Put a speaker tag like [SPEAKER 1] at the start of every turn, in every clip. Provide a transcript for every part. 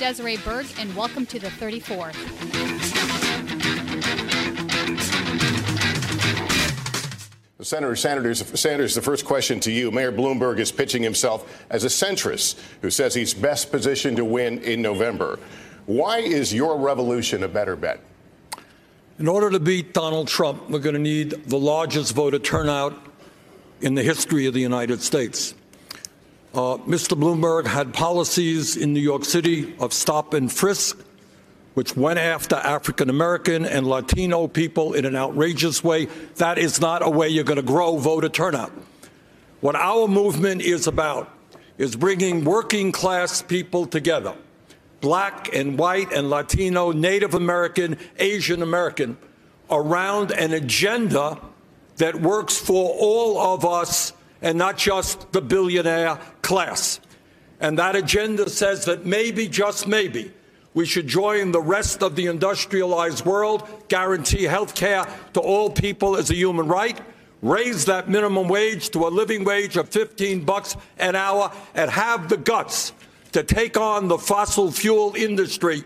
[SPEAKER 1] Hi, I'm Tina Desiree Berg, and welcome to the 34th.
[SPEAKER 2] Senator Sanders, Sanders, the first question to you. Mayor Bloomberg is pitching himself as a centrist who says he's best positioned to win in November. Why is your revolution a better bet?
[SPEAKER 3] In order to beat Donald Trump, we're going to need the largest voter turnout in the history of the United States. Uh, Mr. Bloomberg had policies in New York City of stop and frisk, which went after African American and Latino people in an outrageous way. That is not a way you're going to grow voter turnout. What our movement is about is bringing working class people together black and white and Latino, Native American, Asian American around an agenda that works for all of us and not just the billionaire class. And that agenda says that maybe, just maybe, we should join the rest of the industrialized world, guarantee health care to all people as a human right, raise that minimum wage to a living wage of 15 bucks an hour, and have the guts to take on the fossil fuel industry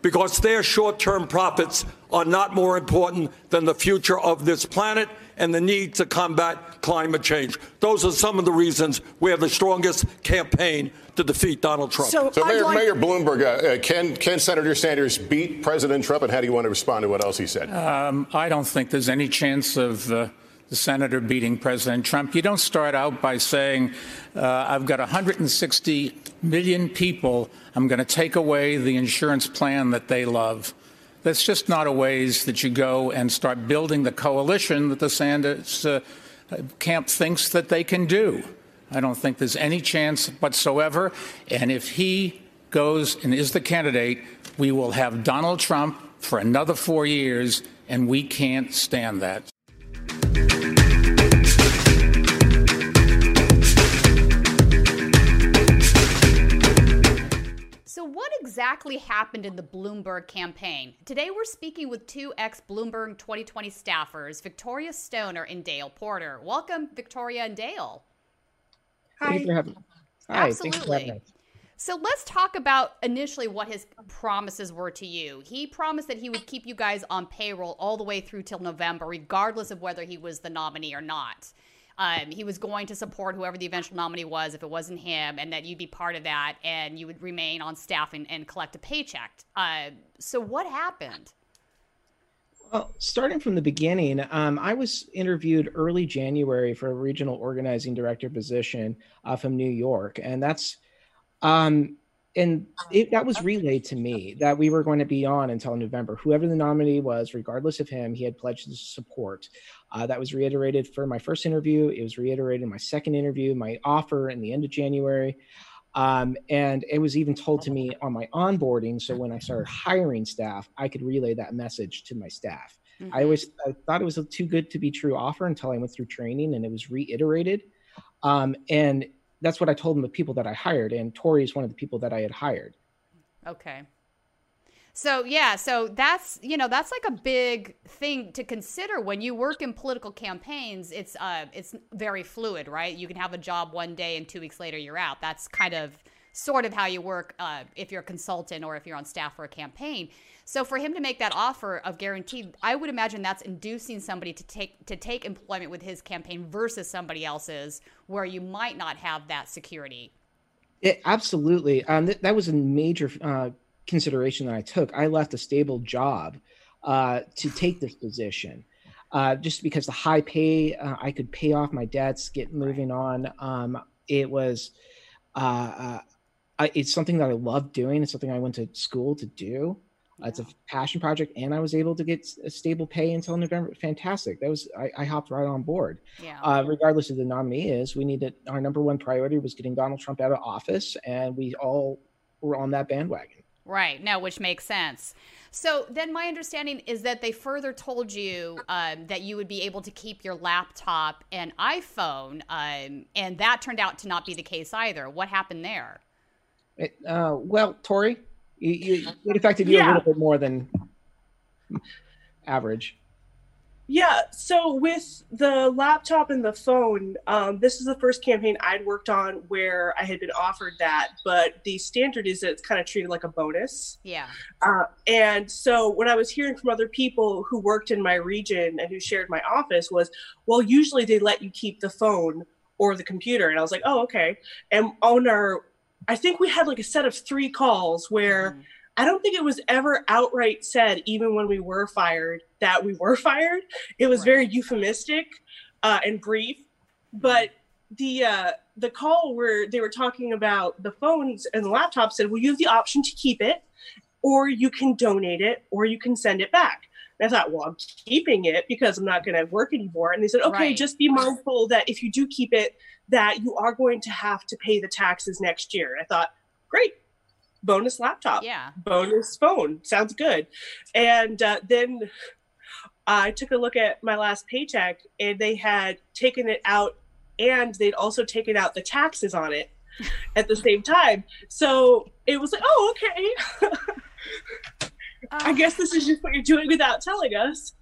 [SPEAKER 3] because their short term profits are not more important than the future of this planet and the need to combat climate change. Those are some of the reasons we have the strongest campaign to defeat Donald Trump.
[SPEAKER 2] So, so Mayor, like- Mayor, Bloomberg, uh, uh, can, can Senator Sanders beat President Trump? And how do you want to respond to what else he said? Um,
[SPEAKER 4] I don't think there's any chance of. Uh, the senator beating President Trump. You don't start out by saying, uh, I've got 160 million people, I'm going to take away the insurance plan that they love. That's just not a ways that you go and start building the coalition that the Sanders uh, camp thinks that they can do. I don't think there's any chance whatsoever. And if he goes and is the candidate, we will have Donald Trump for another four years, and we can't stand that.
[SPEAKER 1] Exactly happened in the Bloomberg campaign? Today, we're speaking with two ex Bloomberg 2020 staffers, Victoria Stoner and Dale Porter. Welcome, Victoria and Dale.
[SPEAKER 5] Hi. Thank you for having
[SPEAKER 1] Hi, Absolutely. So let's talk about initially what his promises were to you. He promised that he would keep you guys on payroll all the way through till November, regardless of whether he was the nominee or not. Um, he was going to support whoever the eventual nominee was if it wasn't him, and that you'd be part of that and you would remain on staff and, and collect a paycheck. Uh, so, what happened?
[SPEAKER 5] Well, starting from the beginning, um, I was interviewed early January for a regional organizing director position uh, from New York, and that's um, and it, that was relayed to me that we were going to be on until November. Whoever the nominee was, regardless of him, he had pledged his support. Uh, that was reiterated for my first interview. It was reiterated in my second interview, my offer in the end of January. Um, and it was even told to me on my onboarding. So when I started hiring staff, I could relay that message to my staff. Mm-hmm. I always I thought it was a too good to be true offer until I went through training and it was reiterated. Um, and that's what I told them the people that I hired. And Tori is one of the people that I had hired.
[SPEAKER 1] Okay. So yeah, so that's you know that's like a big thing to consider when you work in political campaigns. It's uh it's very fluid, right? You can have a job one day and two weeks later you're out. That's kind of sort of how you work uh, if you're a consultant or if you're on staff for a campaign. So for him to make that offer of guaranteed, I would imagine that's inducing somebody to take to take employment with his campaign versus somebody else's, where you might not have that security.
[SPEAKER 5] It, absolutely, um, th- that was a major uh, consideration that I took. I left a stable job uh, to take this position. Uh, just because the high pay, uh, I could pay off my debts, get moving on. Um, it was, uh, uh, it's something that I love doing. It's something I went to school to do. Yeah. It's a passion project, and I was able to get a stable pay until November. Fantastic! That was I, I hopped right on board. Yeah. Uh, regardless of the nominee is, we needed our number one priority was getting Donald Trump out of office, and we all were on that bandwagon.
[SPEAKER 1] Right. No, which makes sense. So then my understanding is that they further told you um, that you would be able to keep your laptop and iPhone, um, and that turned out to not be the case either. What happened there?
[SPEAKER 5] It, uh, well, Tori, you, you, it affected you yeah. a little bit more than average.
[SPEAKER 6] Yeah, so with the laptop and the phone, um, this is the first campaign I'd worked on where I had been offered that, but the standard is that it's kind of treated like a bonus.
[SPEAKER 1] Yeah.
[SPEAKER 6] Uh, and so when I was hearing from other people who worked in my region and who shared my office was, well, usually they let you keep the phone or the computer, and I was like, oh, okay. And on our, I think we had like a set of three calls where. Mm I don't think it was ever outright said, even when we were fired, that we were fired. It was right. very euphemistic uh, and brief. But the uh, the call where they were talking about the phones and the laptop said, "Well, you have the option to keep it, or you can donate it, or you can send it back." And I thought, well, I'm keeping it because I'm not going to work anymore. And they said, okay, right. just be mindful that if you do keep it, that you are going to have to pay the taxes next year. And I thought, great, bonus laptop.
[SPEAKER 1] Yeah.
[SPEAKER 6] Bonus phone. Sounds good. And uh, then I took a look at my last paycheck and they had taken it out and they'd also taken out the taxes on it at the same time. So it was like, oh, okay. uh, I guess this is just what you're doing without telling us.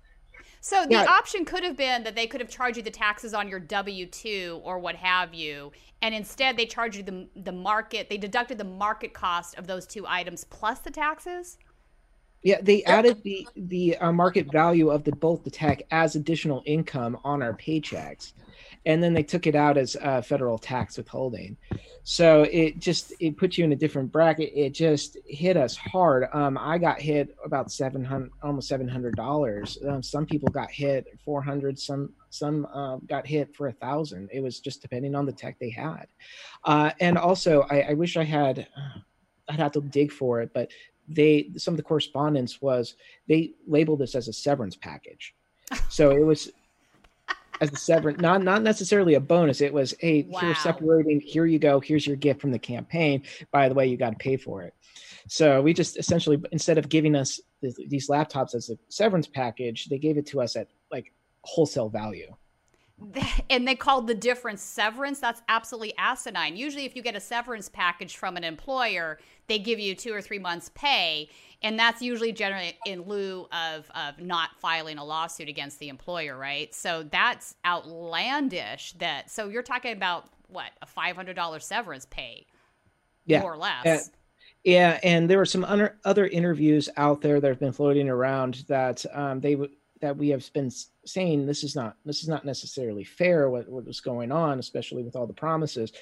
[SPEAKER 1] So the yeah. option could have been that they could have charged you the taxes on your W two or what have you, and instead they charged you the the market. They deducted the market cost of those two items plus the taxes.
[SPEAKER 5] Yeah, they added the the uh, market value of the both the tech as additional income on our paychecks and then they took it out as uh, federal tax withholding. So it just it put you in a different bracket. It just hit us hard. Um, I got hit about seven hundred, almost seven hundred dollars. Um, some people got hit four hundred. Some some uh, got hit for a thousand. It was just depending on the tech they had. Uh, and also, I, I, wish I had. I'd have to dig for it, but they some of the correspondence was they labeled this as a severance package. So it was as a severance, not not necessarily a bonus. It was, hey, wow. here's separating. Here you go. Here's your gift from the campaign. By the way, you got to pay for it. So we just essentially, instead of giving us these laptops as a severance package, they gave it to us at like wholesale value
[SPEAKER 1] and they called the difference severance. That's absolutely asinine. Usually, if you get a severance package from an employer, they give you two or three months' pay, and that's usually generally in lieu of of not filing a lawsuit against the employer, right? So that's outlandish. That so you're talking about what a five hundred dollar severance pay,
[SPEAKER 5] yeah.
[SPEAKER 1] more or less.
[SPEAKER 5] Uh, yeah, and there were some other other interviews out there that have been floating around that um, they would that we have been saying this is not this is not necessarily fair what, what was going on especially with all the promises.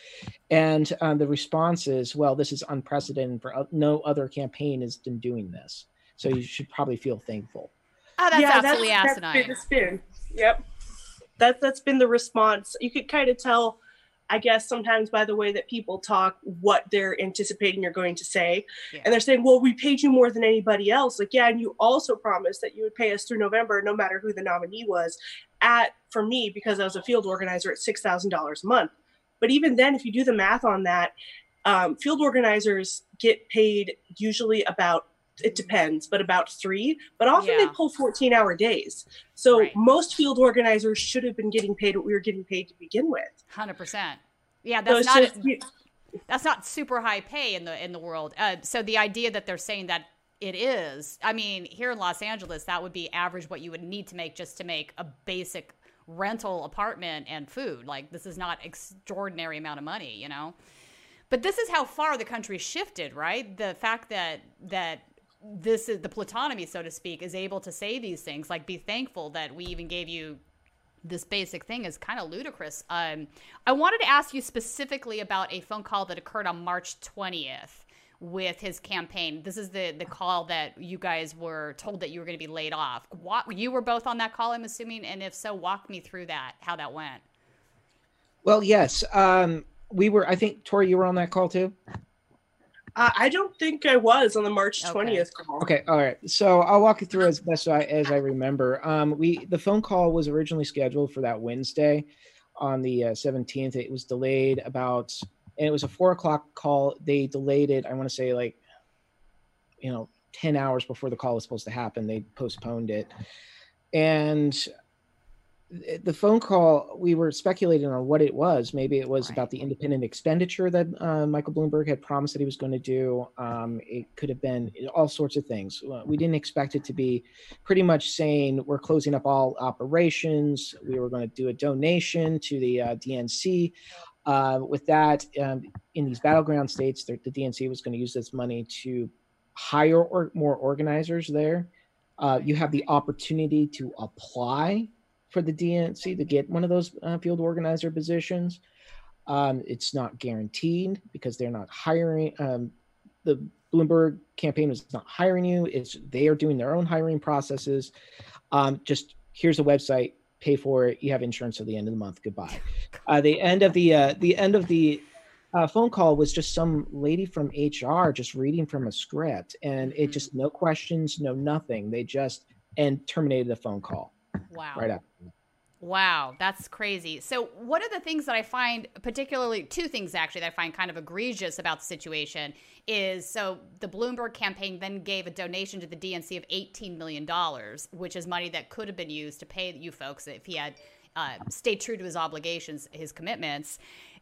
[SPEAKER 5] And uh, the response is well this is unprecedented for no other campaign has been doing this. So you should probably feel thankful.
[SPEAKER 1] Oh that's yeah, absolutely that's, asinine.
[SPEAKER 6] that's been, yep. That, that's been the response. You could kind of tell I guess sometimes by the way that people talk, what they're anticipating you're going to say. Yeah. And they're saying, well, we paid you more than anybody else. Like, yeah, and you also promised that you would pay us through November, no matter who the nominee was, at, for me, because I was a field organizer, at $6,000 a month. But even then, if you do the math on that, um, field organizers get paid usually about it depends, but about three. But often yeah. they pull 14 hour days. So right. most field organizers should have been getting paid what we were getting paid to begin with.
[SPEAKER 1] 100%. Yeah, that's so not. Just, a, that's not super high pay in the in the world. Uh, so the idea that they're saying that it is, I mean, here in Los Angeles, that would be average what you would need to make just to make a basic rental apartment and food. Like this is not extraordinary amount of money, you know. But this is how far the country shifted, right? The fact that that this is the plutonomy, so to speak, is able to say these things. Like, be thankful that we even gave you this basic thing is kind of ludicrous. Um, I wanted to ask you specifically about a phone call that occurred on March 20th with his campaign. This is the the call that you guys were told that you were going to be laid off. What, you were both on that call, I'm assuming, and if so, walk me through that, how that went.
[SPEAKER 5] Well, yes, um, we were. I think Tori, you were on that call too.
[SPEAKER 6] Uh, I don't think I was on the March twentieth okay. call.
[SPEAKER 5] Okay, all right. So I'll walk you through as best I, as I remember. Um, we the phone call was originally scheduled for that Wednesday, on the seventeenth. Uh, it was delayed about, and it was a four o'clock call. They delayed it. I want to say like, you know, ten hours before the call was supposed to happen. They postponed it, and the phone call we were speculating on what it was. Maybe it was
[SPEAKER 1] Right.
[SPEAKER 5] about the independent expenditure that uh, michael bloomberg had promised that he was going to do. Um, it could have been all sorts of things. We didn't expect it to be pretty much saying we're closing up all operations we were going to do a donation to the uh, dnc uh, with that um, in these battleground states the, the dnc was going to use this money to hire or, more organizers there. Uh, you have the opportunity to apply for the DNC to get one of those uh, field organizer positions. Um, it's not guaranteed because they're not hiring. Um, the Bloomberg campaign is not hiring you. It's they are doing their own hiring processes. Um, just here's a website, pay for it. You have insurance at the end of the month. Goodbye. Uh, the end of the uh, the end of the uh, phone call was just some lady from HR just reading from a script, and it just no questions, no nothing. They just and terminated the phone call
[SPEAKER 1] Wow.
[SPEAKER 5] right after.
[SPEAKER 1] Wow, that's crazy. So, one of the things that I find particularly, two things actually that I find kind of egregious about the situation is so the Bloomberg campaign then gave a donation to the DNC of $18 million, which is money that could have been used to pay you folks if he had uh, stayed true to his obligations, his commitments.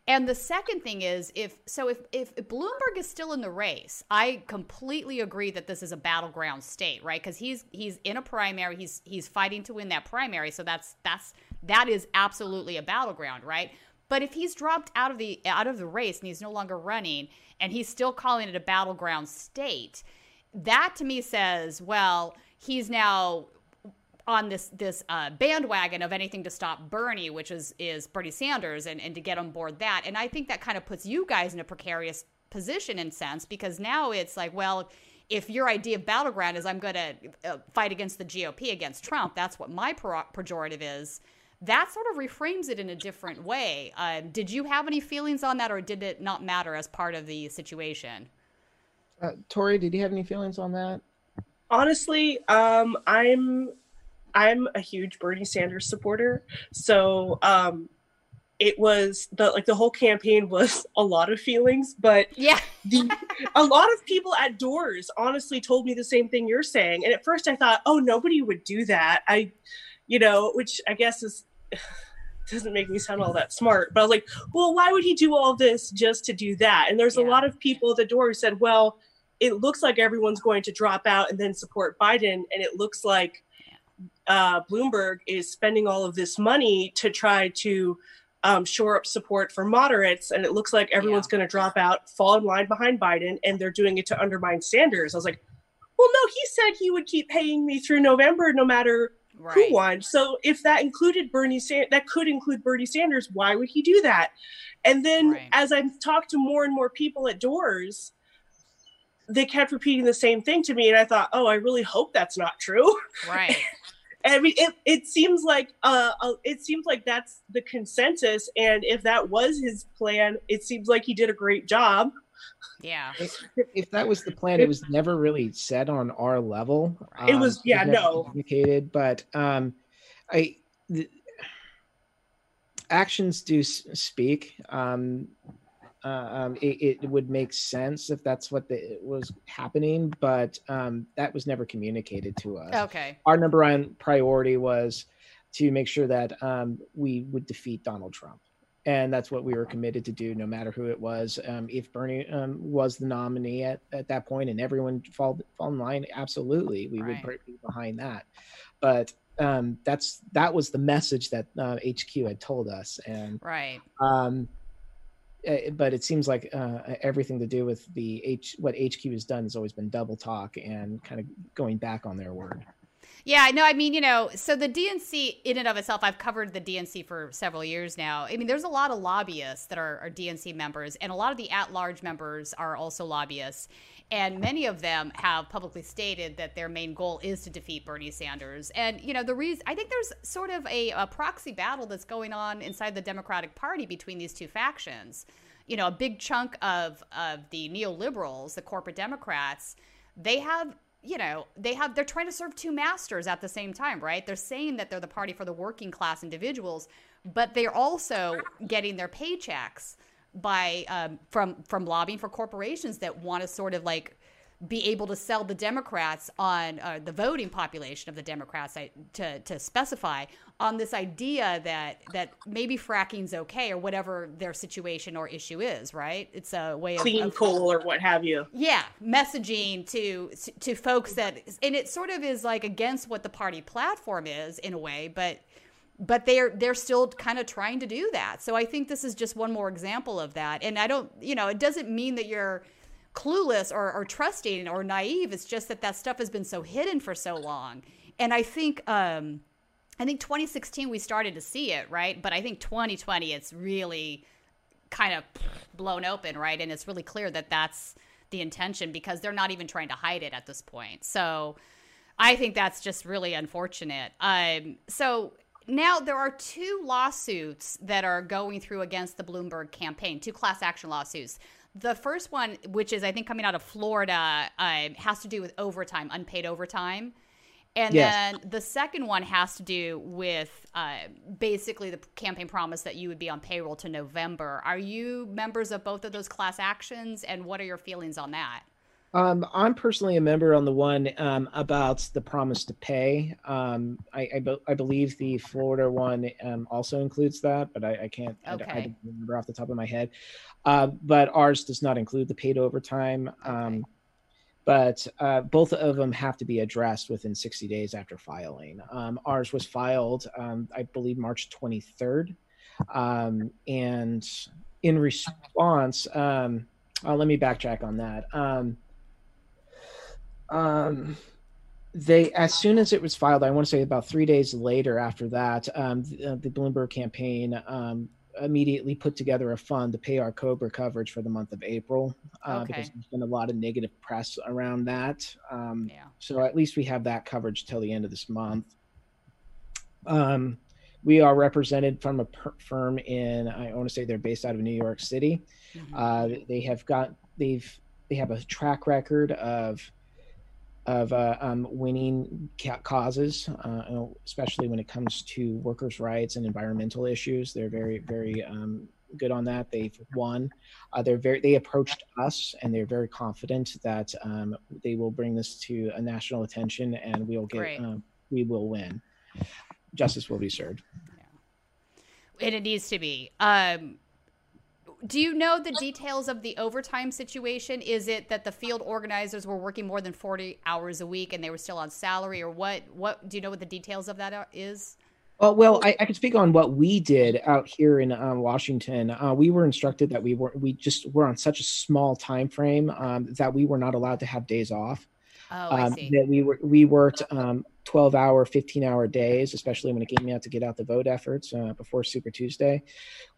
[SPEAKER 1] And the second thing is if so if, if Bloomberg is still in the race, I completely agree that this is a battleground state, right? Because he's he's in a primary, he's he's fighting to win that primary, so that's that's that is absolutely a battleground, right? But if he's dropped out of the out of the race and he's no longer running and he's still calling it a battleground state, that to me says, well, he's now on this this uh, bandwagon of anything to stop Bernie, which is is Bernie Sanders, and, and to get on board that. And I think that kind of puts you guys in a precarious position in sense because now it's like, well, if your idea of battleground is I'm going to uh, fight against the GOP against Trump, that's what my per- pejorative is. That sort of reframes it in a different way. Uh, did you have any feelings on that, or did it not matter as part of the situation?
[SPEAKER 5] Uh, Tori, did you have any feelings on that?
[SPEAKER 6] honestly um i'm i'm a huge bernie sanders supporter so um it was the like the whole campaign was a lot of feelings but
[SPEAKER 1] Yeah,
[SPEAKER 6] the a lot of people at doors honestly told me the same thing you're saying and at first i thought oh nobody would do that. I you know which i guess is doesn't make me sound all that smart but i was like well why would he do all this just to do that? And there's
[SPEAKER 1] Yeah.
[SPEAKER 6] a lot of people at the door who said well it looks like everyone's going to drop out and then support biden and it looks like uh, bloomberg is spending all of this money to try to um, shore up support for moderates, and it looks like everyone's going to drop out, fall in line behind Biden, and they're doing it to undermine Sanders. I was like, well, no, he said he would keep paying me through November, no matter
[SPEAKER 1] right.
[SPEAKER 6] who won. So if that included Bernie, Sanders, that could include Bernie Sanders. Why would he do that? And then
[SPEAKER 1] Right.
[SPEAKER 6] as I've talked to more and more people at doors, they kept repeating the same thing to me, and I thought, oh, I really hope that's not true.
[SPEAKER 1] Right.
[SPEAKER 6] I mean, it, it seems like uh, uh, it seems like that's the consensus, and if that was his plan, it seems like he did a great job.
[SPEAKER 1] Yeah.
[SPEAKER 5] If, if that was the plan, it was never really said on our level.
[SPEAKER 6] It was- yeah,
[SPEAKER 5] never
[SPEAKER 6] no.
[SPEAKER 5] communicated. But um, I the, actions do speak. Um, uh, um, it, it would make sense if that's what the, was happening, but um, that was never communicated to us.
[SPEAKER 1] Okay.
[SPEAKER 5] Our number one priority was to make sure that um, we would defeat Donald Trump. And that's what we were committed to do, no matter who it was. Um, if Bernie um, was the nominee at, at that point and everyone fall, fall in line, absolutely, we
[SPEAKER 1] Right.
[SPEAKER 5] would be behind that. But um, that's that was the message that uh, HQ had told us. And
[SPEAKER 1] Right.
[SPEAKER 5] Eh, but it seems like uh, everything to do with the H what HQ has done has always been double talk and kind of going back on their word.
[SPEAKER 1] Yeah, no, I mean, you know, so the DNC in and of itself, I've covered the DNC for several years now. I mean, there's a lot of lobbyists that are, are DNC members, and a lot of the at large members are also lobbyists. And many of them have publicly stated that their main goal is to defeat Bernie Sanders. And, you know, the reason I think there's sort of a, a proxy battle that's going on inside the Democratic Party between these two factions. You know, a big chunk of, of the neoliberals, the corporate Democrats, they have you know they have they're trying to serve two masters at the same time right? They're saying that they're the party for the working class individuals but they're also getting their paychecks by um, from from lobbying for corporations that want to sort of like be able to sell the Democrats on uh, the voting population of the Democrats to to specify on this idea that that maybe fracking's okay or whatever their situation or issue is, right? It's a way
[SPEAKER 6] clean
[SPEAKER 1] of, of
[SPEAKER 6] coal or what have you.
[SPEAKER 1] Yeah, messaging to to folks that and it sort of is like against what the party platform is in a way, but but they're they're still kind of trying to do that. So I think this is just one more example of that. And I don't, you know, it doesn't mean that you're clueless or, or trusting or naive. It's just that that stuff has been so hidden for so long. And I think, um, I think 2016 we started to see it, right? But I think 2020 it's really kind of blown open, right? And it's really clear that that's the intention because they're not even trying to hide it at this point. So I think that's just really unfortunate. Um, so now there are two lawsuits that are going through against the Bloomberg campaign, two class action lawsuits. The first one, which is I think coming out of Florida, uh, has to do with overtime, unpaid overtime. And yes. then the second one has to do with uh, basically the campaign promise that you would be on payroll to November. Are you members of both of those class actions, and what are your feelings on that?
[SPEAKER 5] Um, I'm personally a member on the one um, about the promise to pay. Um, I, I, be- I, believe the Florida one um, also includes that, but I, I can't. Okay. I, I, don't remember off the top of my head. Uh, but ours does not include the paid overtime. Okay. Um, but uh, both of them have to be addressed within 60 days after filing. Um, ours was filed, I believe, March 23rd, and in response. Uh, let me backtrack on that. Um, um, they as soon as it was filed, I want to say about three days later after that, um, the, uh, the, Bloomberg campaign um, immediately put together a fund to pay our Cobra coverage for the month of April uh, okay. because there's been a lot of negative press around that. Um, yeah. So at least we have that coverage till the end of this month. Um, we are represented from a per- firm in I want to say they're based out of New York City. Mm-hmm. Uh, they have got they've they have a track record of of uh, um, winning causes, uh, especially when it comes to workers' rights and environmental issues. They're very, very um, good on that. They've won. Uh, they're very. They approached us, and they're very confident that um, they will bring this to a national attention, and we'll get. Um, we will win. Justice will be served.
[SPEAKER 1] Yeah. And it needs to be. Um, do you know the details of the overtime situation? Is it that the field organizers were working more than 40 hours a week and they were still on salary or what what do you know what the details of that are, is?
[SPEAKER 5] Uh, well, I, I can speak on what we did out here in uh, Washington. Uh, we were instructed that we were we just were on such a small time frame um, that we were not allowed to have days off.
[SPEAKER 1] Oh, um,
[SPEAKER 5] that we were we worked um, 12 hour 15 hour days especially when it came out to get out the vote efforts uh, before super tuesday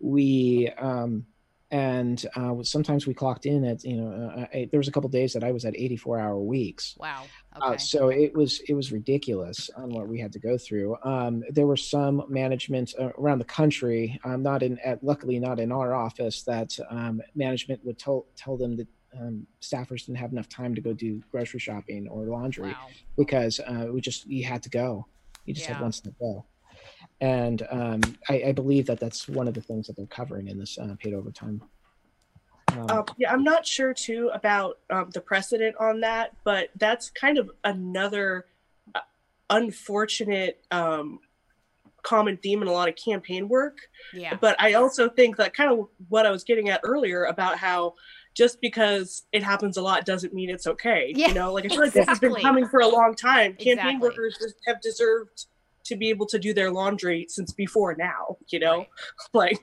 [SPEAKER 5] we um, and uh, sometimes we clocked in at you know uh, I, there was a couple days that I was at 84 hour weeks.
[SPEAKER 1] Wow.
[SPEAKER 5] Uh, okay. Uh, so it was it was ridiculous on what we had to go through. Um, there were some management uh, around the country, um, not in at luckily not in our office, that um, management would tell tell them that um, staffers didn't have enough time to go do grocery shopping or laundry wow. because uh, we just you had to go. You just yeah. had one step go and um, I, I, believe that that's one of the things that they're covering in this uh, paid overtime.
[SPEAKER 6] Um, uh, yeah, I'm not sure too about um, the precedent on that, but that's kind of another uh, unfortunate um, common theme in a lot of campaign work.
[SPEAKER 1] Yeah.
[SPEAKER 6] But I also think that kind of what I was getting at earlier about how just because it happens a lot doesn't mean it's okay. Yeah, you know, like I feel exactly. like this has been coming for a long time. Campaign exactly. workers just have deserved to be able to do their laundry since before now, you know? Right. like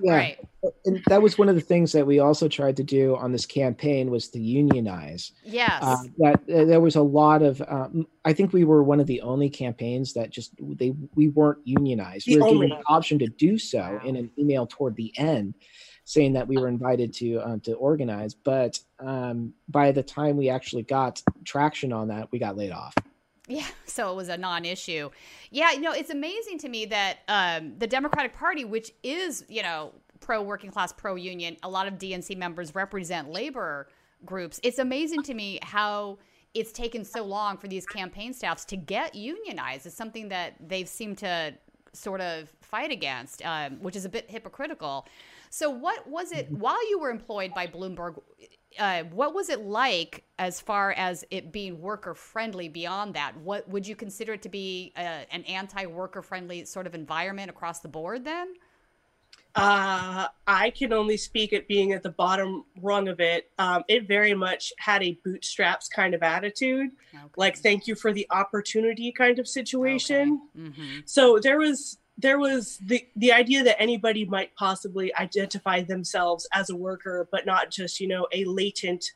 [SPEAKER 5] yeah. Right. And that was one of the things that we also tried to do on this campaign was to unionize.
[SPEAKER 1] Yes.
[SPEAKER 5] Uh, that uh, there was a lot of. Um, I think we were one of the only campaigns that just they we weren't unionized. The we were only. given the option to do so wow. in an email toward the end, saying that we were invited to uh, to organize. But um, by the time we actually got traction on that, we got laid off.
[SPEAKER 1] Yeah, so it was a non-issue. Yeah, you know, it's amazing to me that um, the Democratic Party, which is you know pro working class, pro union, a lot of DNC members represent labor groups. It's amazing to me how it's taken so long for these campaign staffs to get unionized. It's something that they've seemed to sort of fight against, um, which is a bit hypocritical. So, what was it while you were employed by Bloomberg? Uh, what was it like as far as it being worker friendly beyond that? What would you consider it to be uh, an anti worker friendly sort of environment across the board then?
[SPEAKER 6] Uh, I can only speak at being at the bottom rung of it. Um, it very much had a bootstraps kind of attitude, okay. like thank you for the opportunity kind of situation. Okay. Mm-hmm. So there was there was the the idea that anybody might possibly identify themselves as a worker, but not just you know a latent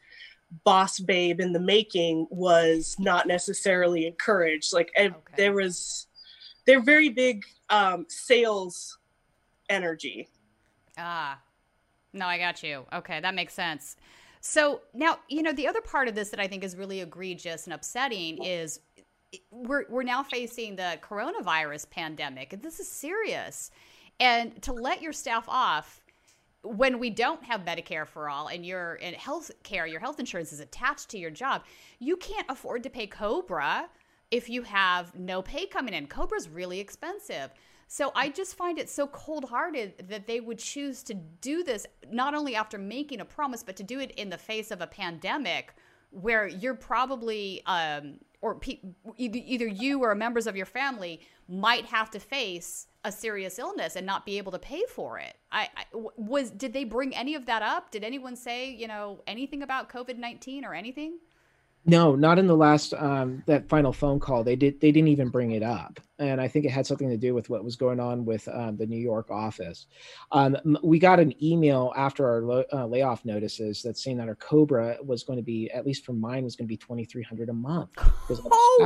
[SPEAKER 6] boss babe in the making was not necessarily encouraged. Like okay. there was, they're very big um, sales energy.
[SPEAKER 1] Ah, no, I got you. Okay, that makes sense. So now, you know, the other part of this that I think is really egregious and upsetting is we're we're now facing the coronavirus pandemic, and this is serious. And to let your staff off when we don't have Medicare for all and your in health care, your health insurance is attached to your job, you can't afford to pay Cobra if you have no pay coming in. Cobra's really expensive. So I just find it so cold hearted that they would choose to do this, not only after making a promise, but to do it in the face of a pandemic where you're probably, um, or pe- either you or members of your family might have to face a serious illness and not be able to pay for it. I, I was did they bring any of that up? Did anyone say you know anything about COVID nineteen or anything?
[SPEAKER 5] No, not in the last um, that final phone call. They did. They didn't even bring it up, and I think it had something to do with what was going on with um, the New York office. Um, we got an email after our lo- uh, layoff notices that saying that our Cobra was going to be, at least for mine, was going to be twenty three hundred a month.
[SPEAKER 1] Holy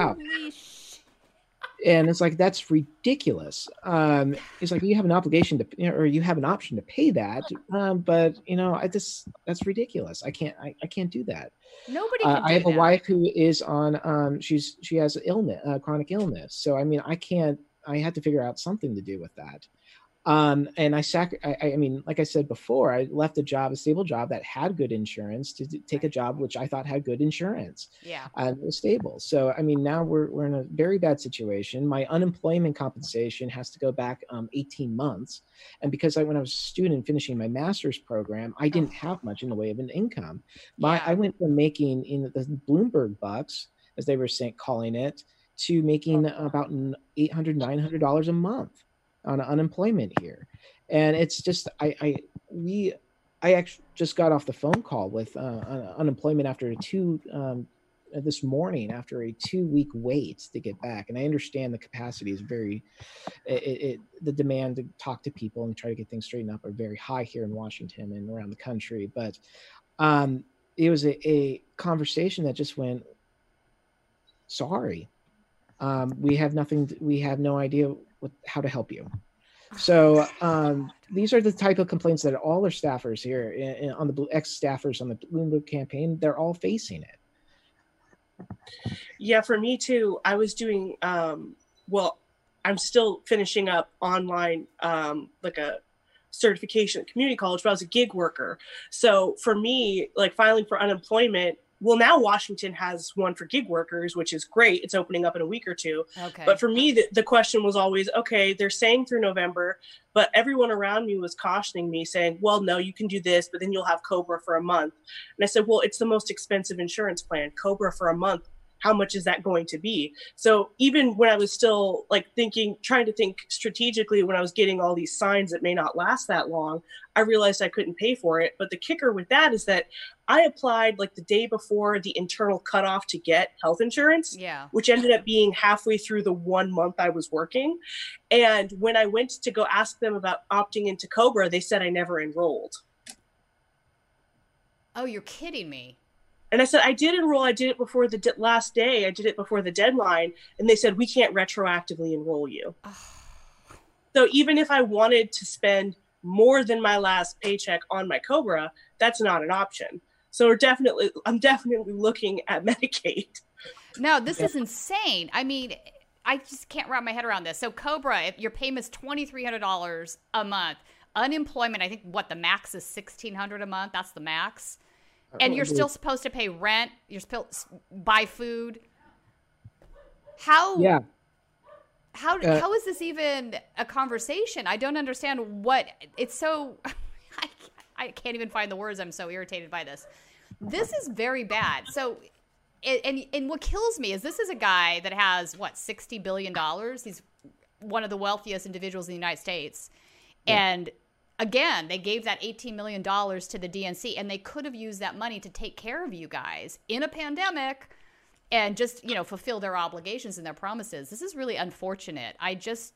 [SPEAKER 5] and it's like that's ridiculous. Um it's like you have an obligation to you know, or you have an option to pay that um but you know i just that's ridiculous. I can't i, I can't do that.
[SPEAKER 1] Nobody uh,
[SPEAKER 5] i have
[SPEAKER 1] that.
[SPEAKER 5] a wife who is on um she's she has illness uh, chronic illness. So i mean i can't i had to figure out something to do with that um, and I, sac- I, I mean, like I said before, I left a job, a stable job that had good insurance to take a job which I thought had good insurance.
[SPEAKER 1] Yeah.
[SPEAKER 5] And was stable. So, I mean, now we're, we're in a very bad situation. My unemployment compensation has to go back um, 18 months. And because I, when I was a student finishing my master's program, I didn't oh. have much in the way of an income. My, yeah. I went from making in the Bloomberg bucks, as they were saying, calling it, to making about $800, $900 a month on unemployment here, and it's just I I we I actually just got off the phone call with uh, unemployment after a two um, this morning after a two week wait to get back. And i understand the capacity is very it, it, the demand to talk to people and try to get things straightened up are very high here in washington and around the country. But um, it was a, a conversation that just went sorry. Um, we have nothing we have no idea how to help you so um, these are the type of complaints that all our staffers here in, in, on the ex staffers on the Bloomberg campaign they're all facing it.
[SPEAKER 6] Yeah, for me too. I was doing um, well. I'm still finishing up online, um, like a certification at community college, but I was a gig worker. So for me, like filing for unemployment, well now washington has one for gig workers which is great. It's opening up in a week or two.
[SPEAKER 1] Okay.
[SPEAKER 6] but for me the, the question was always okay they're saying through november but everyone around me was cautioning me saying well no you can do this but then you'll have cobra for a month. And i said well it's the most expensive insurance plan. Cobra for a month how much is that going to be? So even when i was still like thinking trying to think strategically when i was getting all these signs that may not last that long i realized i couldn't pay for it. But the kicker with that is that i applied like the day before the internal cutoff to get health insurance
[SPEAKER 1] yeah.
[SPEAKER 6] which ended up being halfway through the one month i was working. And when i went to go ask them about opting into cobra they said i never enrolled.
[SPEAKER 1] Oh you're kidding me
[SPEAKER 6] and I said, I did enroll. I did it before the last day. I did it before the deadline. And they said, we can't retroactively enroll you. so even if I wanted to spend more than my last paycheck on my Cobra, that's not an option. So we're definitely, I'm definitely looking at Medicaid.
[SPEAKER 1] No, this is insane. I mean, I just can't wrap my head around this. So Cobra, if your payment's twenty three hundred dollars a month, unemployment, I think what the max is sixteen hundred a month. That's the max and you're still supposed to pay rent. You're supposed buy food. How?
[SPEAKER 5] Yeah.
[SPEAKER 1] How uh, how is this even a conversation? I don't understand what it's so. I, I can't even find the words. I'm so irritated by this. this is very bad. So, and and what kills me is this is a guy that has what sixty billion dollars. He's one of the wealthiest individuals in the United States, yeah. and again, they gave that $18 million to the DNC, and they could have used that money to take care of you guys in a pandemic and just, you know, fulfill their obligations and their promises. This is really unfortunate. I just,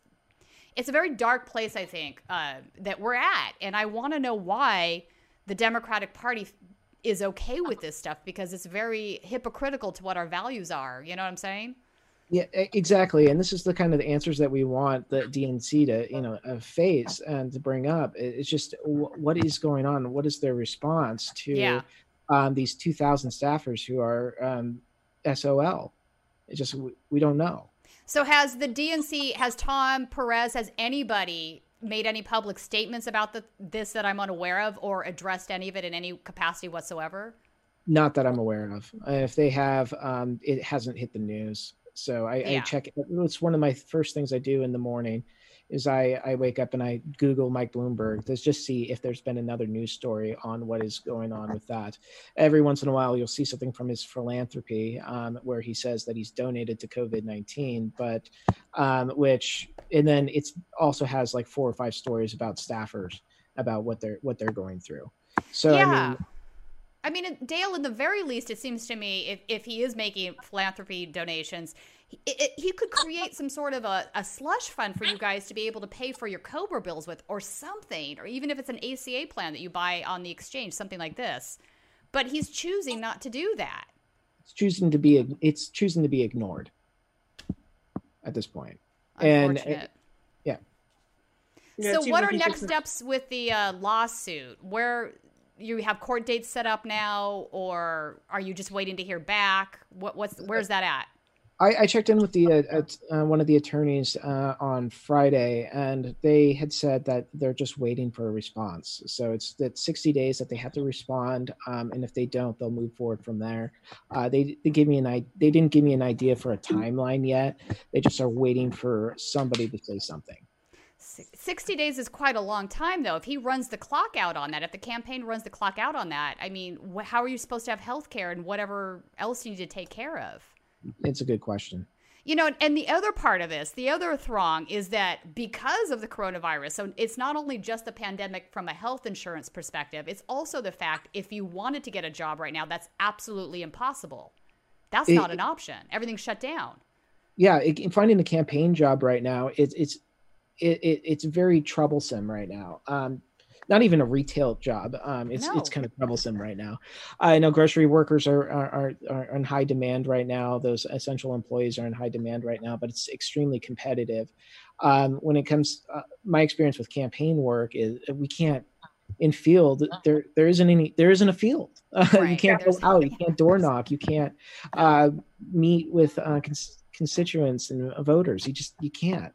[SPEAKER 1] it's a very dark place, I think, uh, that we're at. And I want to know why the Democratic Party is okay with this stuff because it's very hypocritical to what our values are. You know what I'm saying?
[SPEAKER 5] Yeah, exactly. And this is the kind of the answers that we want the DNC to, you know, uh, face and to bring up. It's just what is going on? What is their response to yeah. um, these 2,000 staffers who are um, SOL? It just we don't know.
[SPEAKER 1] So has the DNC, has Tom Perez, has anybody made any public statements about the, this that I'm unaware of, or addressed any of it in any capacity whatsoever?
[SPEAKER 5] Not that I'm aware of. If they have, um, it hasn't hit the news. So I, yeah. I check. It's one of my first things I do in the morning is I, I wake up and I Google Mike Bloomberg to just see if there's been another news story on what is going on with that. Every once in a while, you'll see something from his philanthropy um, where he says that he's donated to COVID 19, but um, which, and then it's also has like four or five stories about staffers about what they're what they're going through. So, yeah. I mean,
[SPEAKER 1] I mean, Dale, in the very least, it seems to me, if, if he is making philanthropy donations, he, it, he could create some sort of a, a, slush fund for you guys to be able to pay for your Cobra bills with, or something, or even if it's an ACA plan that you buy on the exchange, something like this. But he's choosing not to do that.
[SPEAKER 5] It's choosing to be. It's choosing to be ignored at this point. And yeah.
[SPEAKER 1] yeah so, what are next steps with the uh, lawsuit? Where you have court dates set up now, or are you just waiting to hear back? What, what's where's that at?
[SPEAKER 5] I, I checked in with the uh, uh, one of the attorneys uh, on Friday, and they had said that they're just waiting for a response. So it's that 60 days that they have to respond, um, and if they don't, they'll move forward from there. Uh, they, they give me an I, they didn't give me an idea for a timeline yet. They just are waiting for somebody to say something.
[SPEAKER 1] 60 days is quite a long time, though. If he runs the clock out on that, if the campaign runs the clock out on that, I mean, wh- how are you supposed to have health care and whatever else you need to take care of?
[SPEAKER 5] It's a good question.
[SPEAKER 1] You know, and the other part of this, the other throng is that because of the coronavirus, so it's not only just the pandemic from a health insurance perspective, it's also the fact if you wanted to get a job right now, that's absolutely impossible. That's it, not an option. Everything's shut down.
[SPEAKER 5] Yeah, it, finding a campaign job right now, it, it's it, it, it's very troublesome right now. Um, not even a retail job. Um, it's no. it's kind of troublesome right now. I know grocery workers are, are are in high demand right now. Those essential employees are in high demand right now, but it's extremely competitive. Um, when it comes, uh, my experience with campaign work is we can't in field there there isn't any there isn't a field uh, right. you can't go out you can't door knock you can't uh, meet with uh, cons- constituents and voters you just you can't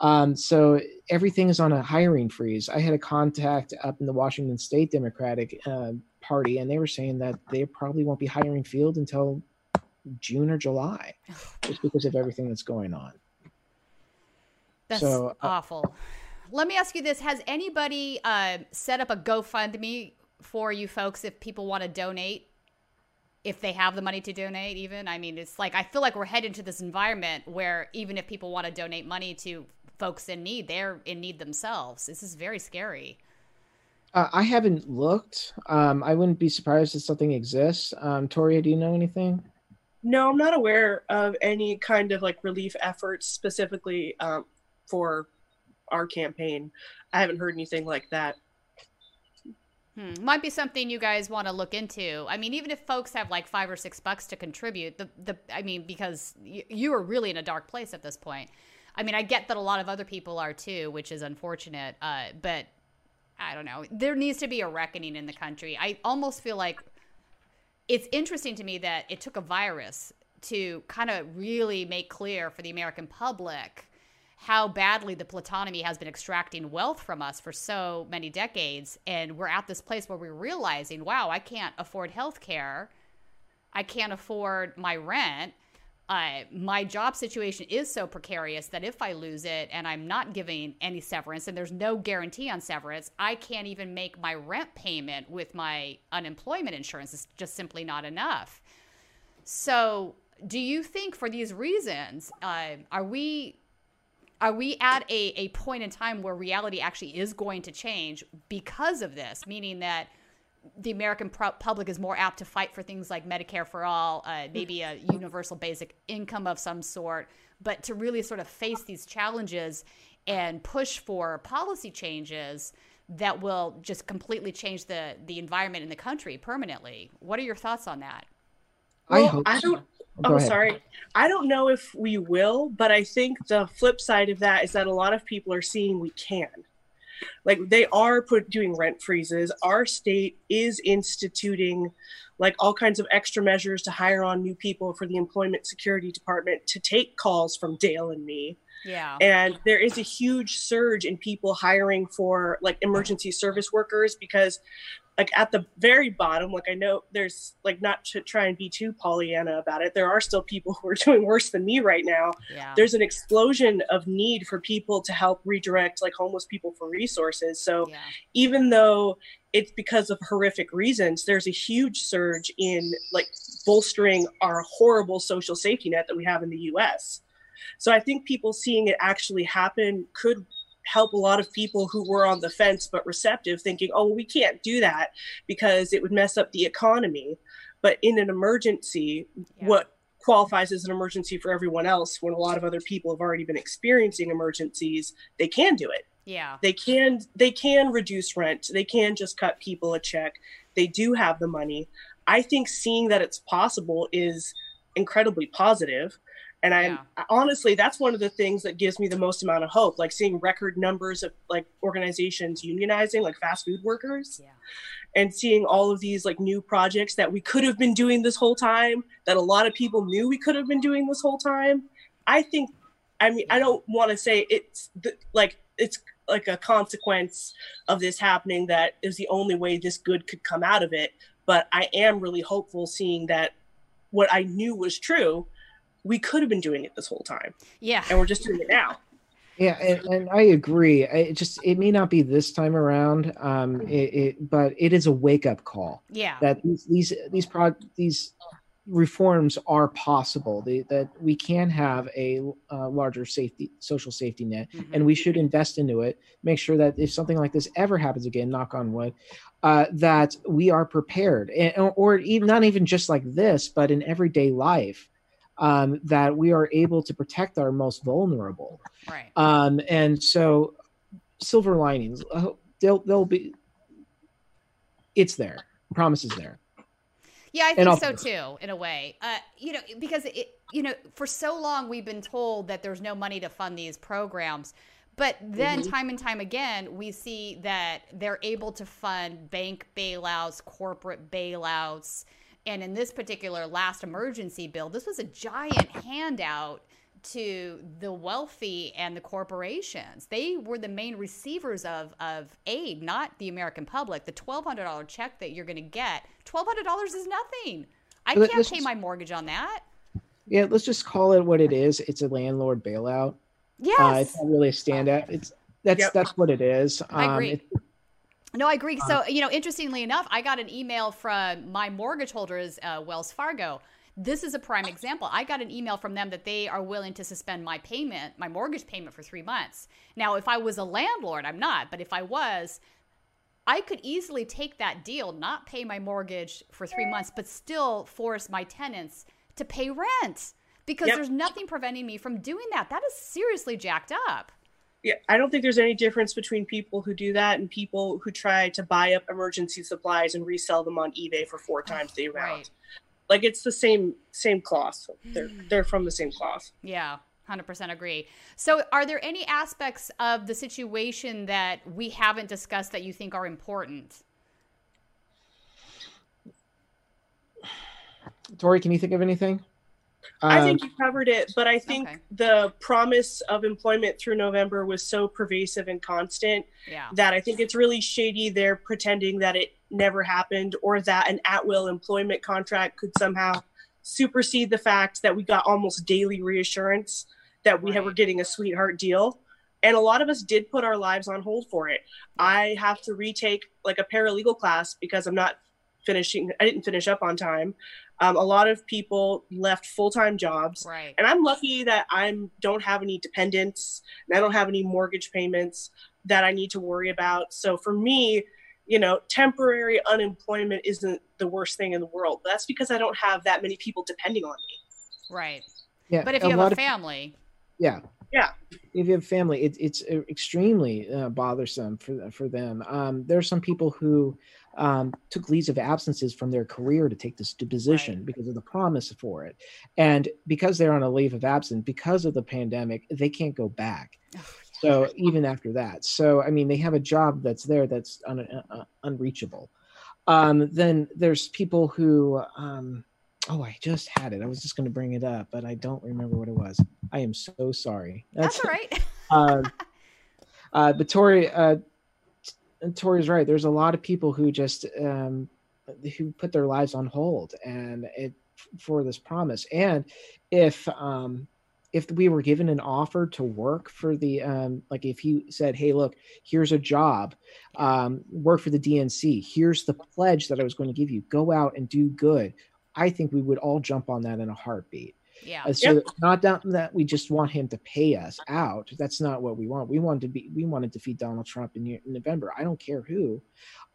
[SPEAKER 5] um, so everything is on a hiring freeze. I had a contact up in the Washington State Democratic uh, Party, and they were saying that they probably won't be hiring field until June or July, just because of everything that's going on.
[SPEAKER 1] That's so, uh, awful. Let me ask you this: Has anybody uh, set up a GoFundMe for you folks if people want to donate? if they have the money to donate even i mean it's like i feel like we're headed to this environment where even if people want to donate money to folks in need. They're in need themselves. This is very scary.
[SPEAKER 5] Uh, I haven't looked. Um, I wouldn't be surprised if something exists. Um, Toria, do you know anything?
[SPEAKER 6] No, I'm not aware of any kind of like relief efforts specifically um, for our campaign. I haven't heard anything like that.
[SPEAKER 1] Hmm. Might be something you guys want to look into. I mean, even if folks have like five or six bucks to contribute, the the I mean, because y- you are really in a dark place at this point. I mean, I get that a lot of other people are too, which is unfortunate. Uh, but I don't know. There needs to be a reckoning in the country. I almost feel like it's interesting to me that it took a virus to kind of really make clear for the American public how badly the plutonomy has been extracting wealth from us for so many decades. And we're at this place where we're realizing, wow, I can't afford health care. I can't afford my rent uh, my job situation is so precarious that if I lose it and I'm not giving any severance and there's no guarantee on severance, I can't even make my rent payment with my unemployment insurance. It's just simply not enough. So, do you think for these reasons, uh, are we are we at a, a point in time where reality actually is going to change because of this? Meaning that the American public is more apt to fight for things like Medicare for all, uh, maybe a universal basic income of some sort, but to really sort of face these challenges and push for policy changes that will just completely change the the environment in the country permanently. What are your thoughts on that?
[SPEAKER 6] Well, I, I don't. Oh, sorry. I don't know if we will, but I think the flip side of that is that a lot of people are seeing we can like they are put doing rent freezes. Our state is instituting like all kinds of extra measures to hire on new people for the employment security department to take calls from dale and me.
[SPEAKER 1] Yeah.
[SPEAKER 6] And there is a huge surge in people hiring for like emergency service workers because like at the very bottom, like I know there's like not to try and be too Pollyanna about it. There are still people who are doing worse than me right now.
[SPEAKER 1] Yeah.
[SPEAKER 6] There's an explosion of need for people to help redirect like homeless people for resources. So yeah. even though it's because of horrific reasons, there's a huge surge in like bolstering our horrible social safety net that we have in the US. So I think people seeing it actually happen could help a lot of people who were on the fence but receptive thinking oh we can't do that because it would mess up the economy. But in an emergency yeah. what qualifies as an emergency for everyone else when a lot of other people have already been experiencing emergencies they can do it.
[SPEAKER 1] Yeah.
[SPEAKER 6] They can they can reduce rent. They can just cut people a check. They do have the money. I think seeing that it's possible is incredibly positive and I yeah. honestly, that's one of the things that gives me the most amount of hope, like seeing record numbers of like organizations unionizing, like fast food workers,
[SPEAKER 1] yeah.
[SPEAKER 6] and seeing all of these like new projects that we could have been doing this whole time, that a lot of people knew we could have been doing this whole time. I think, I mean, I don't want to say it's the, like it's like a consequence of this happening that is the only way this good could come out of it. But I am really hopeful seeing that what I knew was true we could have been doing it this whole time.
[SPEAKER 1] Yeah.
[SPEAKER 6] And we're just doing it now.
[SPEAKER 5] Yeah, and, and I agree. It just it may not be this time around, um, it, it, but it is a wake up call.
[SPEAKER 1] Yeah,
[SPEAKER 5] that these these these pro these reforms are possible. They, that we can have a uh, larger safety social safety net, mm-hmm. and we should invest into it. Make sure that if something like this ever happens again, knock on wood, uh, that we are prepared, and, or even not even just like this, but in everyday life um, that we are able to protect our most vulnerable.
[SPEAKER 1] Right.
[SPEAKER 5] Um, and so, silver linings, uh, they'll they'll be. It's there. Promise is there.
[SPEAKER 1] Yeah, I think so too, in a way. Uh, you know, because it, you know, for so long we've been told that there's no money to fund these programs, but then mm-hmm. time and time again we see that they're able to fund bank bailouts, corporate bailouts and in this particular last emergency bill, this was a giant handout to the wealthy and the corporations. They were the main receivers of, of aid, not the American public. The $1,200 check that you're going to get, $1,200 is nothing. I can't pay my mortgage on that.
[SPEAKER 5] Yeah, let's just call it what it is. It's a landlord bailout.
[SPEAKER 1] Yes. Uh,
[SPEAKER 5] it's not really a standout. It's that's yep. that's what it is. Um,
[SPEAKER 1] I agree. No, I agree. So, you know, interestingly enough, I got an email from my mortgage holders, uh, Wells Fargo. This is a prime example. I got an email from them that they are willing to suspend my payment, my mortgage payment for three months. Now, if I was a landlord, I'm not, but if I was, I could easily take that deal, not pay my mortgage for three months, but still force my tenants to pay rent because yep. there's nothing preventing me from doing that. That is seriously jacked up
[SPEAKER 6] yeah, I don't think there's any difference between people who do that and people who try to buy up emergency supplies and resell them on eBay for four times the amount. Right. Like it's the same same cloth. They're hmm. they're from the same cloth.
[SPEAKER 1] Yeah. 100% agree. So, are there any aspects of the situation that we haven't discussed that you think are important?
[SPEAKER 5] Tori, can you think of anything?
[SPEAKER 6] I think um, you covered it, but I think okay. the promise of employment through November was so pervasive and constant
[SPEAKER 1] yeah.
[SPEAKER 6] that I think it's really shady. They're pretending that it never happened or that an at will employment contract could somehow supersede the fact that we got almost daily reassurance that we
[SPEAKER 1] Right.
[SPEAKER 6] were getting a sweetheart deal. And a lot of us did put our lives on hold for it. I have to retake like a paralegal class because I'm not finishing, I didn't finish up on time. Um, a lot of people left full time jobs.
[SPEAKER 1] Right.
[SPEAKER 6] And I'm lucky that I'm don't have any dependents and I don't have any mortgage payments that I need to worry about. So for me, you know, temporary unemployment isn't the worst thing in the world. That's because I don't have that many people depending on me.
[SPEAKER 1] Right.
[SPEAKER 5] Yeah,
[SPEAKER 1] But if
[SPEAKER 5] a
[SPEAKER 1] you have
[SPEAKER 5] lot
[SPEAKER 1] a
[SPEAKER 5] of-
[SPEAKER 1] family,
[SPEAKER 5] yeah
[SPEAKER 6] Yeah.
[SPEAKER 5] if you have family it, it's uh, extremely uh, bothersome for for them um, there are some people who um, took leaves of absences from their career to take this position
[SPEAKER 1] Right.
[SPEAKER 5] because of the promise for it. And because they're on a leave of absence because of the pandemic they can't go back. So even after that so i mean they have a job that's there that's un, uh, unreachable. Um, then there's people who um, oh i just had it. I was just going to bring it up but i don't remember what it was. I am so sorry.
[SPEAKER 1] That's all right.
[SPEAKER 5] um, uh, but Uh, Tori's right. There's a lot of people who just um, who put their lives on hold, and it for this promise. And if um, if we were given an offer to work for the um, like, if he said, "Hey, look, here's a job, um, work for the DNC. Here's the pledge that I was going to give you. Go out and do good." I think we would all jump on that in a heartbeat.
[SPEAKER 1] Yeah.
[SPEAKER 5] Uh, so not that, that we just want him to pay us out. That's not what we want. We want to be we want to defeat Donald Trump in, in November. I don't care who.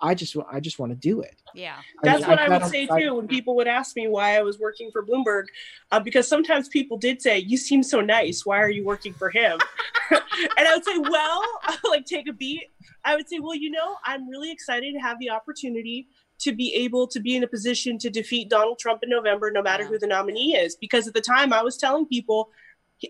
[SPEAKER 5] I just wa- I just want to do it.
[SPEAKER 1] Yeah.
[SPEAKER 6] That's what I, would say
[SPEAKER 5] I-
[SPEAKER 6] too when people would ask me why I was working for Bloomberg, uh, because sometimes people did say, "You seem so nice. Why are you working for him?" and I would say, "Well, like take a beat." I would say, "Well, you know, I'm really excited to have the opportunity to be able to be in a position to defeat Donald Trump in November, no matter
[SPEAKER 1] Yeah.
[SPEAKER 6] who the nominee is." Because at the time, I was telling people.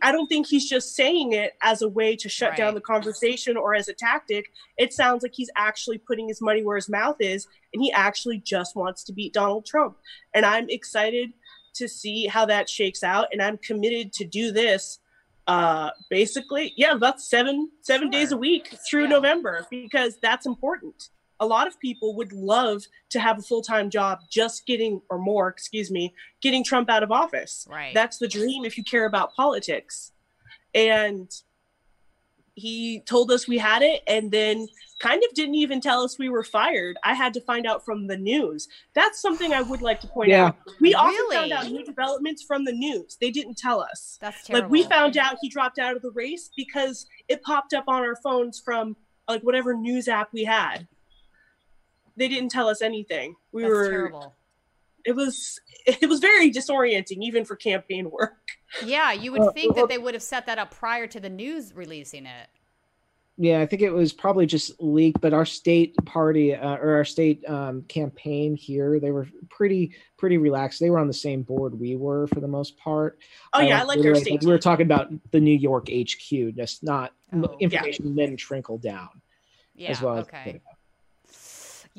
[SPEAKER 6] I don't think he's just saying it as a way to shut down the conversation or as a tactic. It sounds like he's actually putting his money where his mouth is and he actually just wants to beat Donald Trump. And I'm excited to see how that shakes out. And I'm committed to do this uh basically yeah about seven seven days a week through
[SPEAKER 1] Yeah.
[SPEAKER 6] november because that's important a lot of people would love to have a full-time job just getting or more excuse me getting trump out of office
[SPEAKER 1] Right.
[SPEAKER 6] that's the dream if you care about politics and he told us we had it and then kind of didn't even tell us we were fired i had to find out from the news that's something i would like to point
[SPEAKER 5] Yeah.
[SPEAKER 6] out we often
[SPEAKER 1] Really?
[SPEAKER 6] found out new developments from the news they didn't tell us
[SPEAKER 1] That's terrible.
[SPEAKER 6] like we found out he dropped out of the race because it popped up on our phones from like whatever news app we had they didn't tell us anything we
[SPEAKER 1] That's
[SPEAKER 6] were
[SPEAKER 1] terrible.
[SPEAKER 6] it was it was very disorienting even for campaign work
[SPEAKER 1] Yeah, you would
[SPEAKER 5] Well,
[SPEAKER 1] think that they would have set that up prior to the news releasing it.
[SPEAKER 5] Yeah, I think it was probably just leaked, but our state party uh, or our state um, campaign here, they were pretty pretty relaxed. They were on the same board we were for the most part.
[SPEAKER 6] oh yeah i
[SPEAKER 5] Uh,
[SPEAKER 6] like
[SPEAKER 5] we
[SPEAKER 6] our
[SPEAKER 5] were-
[SPEAKER 6] state
[SPEAKER 5] We were talking about the New York HQ, just not
[SPEAKER 1] Oh.
[SPEAKER 5] information then trickle down
[SPEAKER 1] Yeah.
[SPEAKER 5] as well. as
[SPEAKER 1] okay.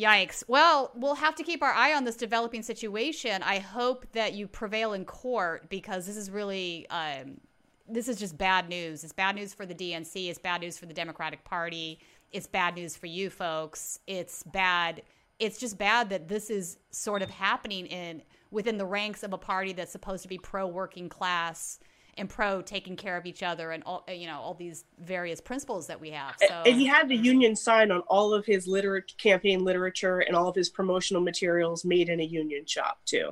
[SPEAKER 1] Yikes. Well, we'll have to keep our eye on this developing situation. I hope that you prevail in court because this is really um, this is just bad news. It's bad news for the DNC. It's bad news for the Democratic Party. It's bad news for you folks. It's bad. It's just bad that this is sort of happening in within the ranks of a party that's supposed to be pro working class and pro taking care of each other and all you know all these various principles that we have. So
[SPEAKER 6] and he had the union sign on all of his liter- campaign literature and all of his promotional materials made in a union shop too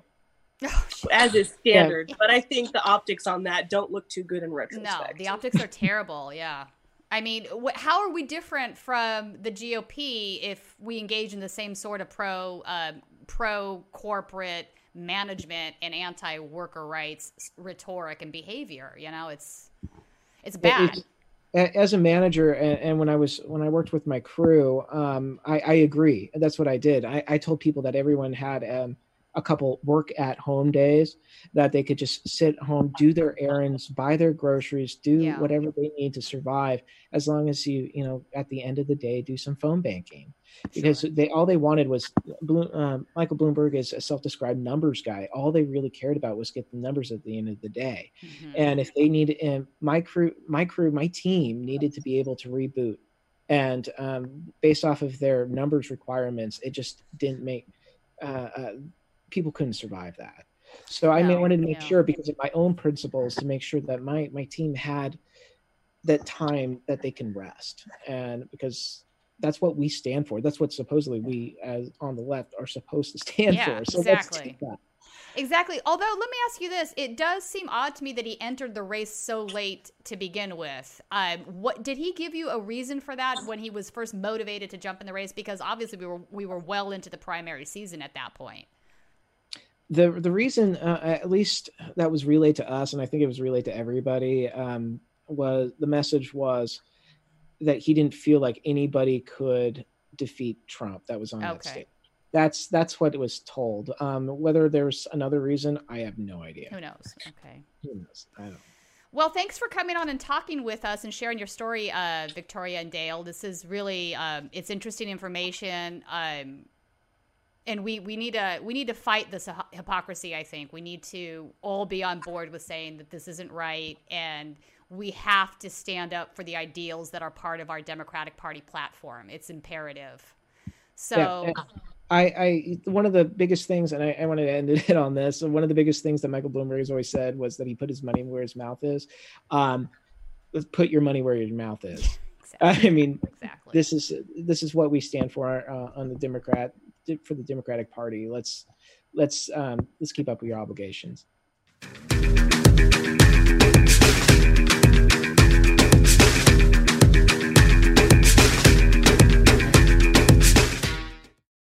[SPEAKER 6] as is standard but i think the optics on that don't look too good in retrospect No,
[SPEAKER 1] the optics are terrible. Yeah. I mean, wh- how are we different from the GOP if we engage in the same sort of pro um, pro corporate management and anti worker rights rhetoric and behavior? You know, it's it's
[SPEAKER 5] It-
[SPEAKER 1] bad.
[SPEAKER 5] it's- as a manager and, and when i was when i worked with my crew um, I, I agree that's what i did I, I told people that everyone had um, a couple work at home days that they could just sit home do their errands buy their groceries do
[SPEAKER 1] Yeah.
[SPEAKER 5] whatever they need to survive as long as you you know at the end of the day do some phone banking because
[SPEAKER 1] Sure.
[SPEAKER 5] they all they wanted was um, michael bloomberg is a self-described numbers guy all they really cared about was get the numbers at the end of the day
[SPEAKER 1] Mhm.
[SPEAKER 5] and if they needed and my crew my crew my team needed to be able to reboot and um, based off of their numbers requirements it just didn't make uh, uh, people couldn't survive that So I
[SPEAKER 1] No,
[SPEAKER 5] wanted to make sure because of my own principles to make sure that my my team had that time that they can rest, and because that's what we stand for. That's what supposedly we as on the left are supposed to stand
[SPEAKER 1] Yeah,
[SPEAKER 5] for. So
[SPEAKER 1] exactly. Exactly. Although, let me ask you this: It does seem odd to me that he entered the race so late to begin with. Um, what did he give you a reason for that when he was first motivated to jump in the race? Because obviously, we were we were well into the primary season at that point.
[SPEAKER 5] The the reason uh, at least that was relayed to us and i think it was relayed to everybody um, was the message was that he didn't feel like anybody could defeat trump that was on that
[SPEAKER 1] Okay.
[SPEAKER 5] stage that's that's what it was told um, whether there's another reason i have no idea
[SPEAKER 1] Who knows? Okay.
[SPEAKER 5] Who knows? I don't.
[SPEAKER 1] Well, thanks for coming on and talking with us and sharing your story, uh, Victoria and Dale. This is really um, it's interesting information, um, and we, we need to we need to fight this hypocrisy. I think we need to all be on board with saying that this isn't right, and we have to stand up for the ideals that are part of our Democratic Party platform. It's imperative. So.
[SPEAKER 5] Yeah, I, I, one of the biggest things, and I, I wanted to end it on this. One of the biggest things that Michael Bloomberg has always said was that he put his money where his mouth is. Um, let's put your money where your mouth is.
[SPEAKER 1] Exactly.
[SPEAKER 5] I mean,
[SPEAKER 1] exactly.
[SPEAKER 5] this is this is what we stand for uh, on the Democrat for the Democratic Party. Let's let's um, let's keep up with your obligations.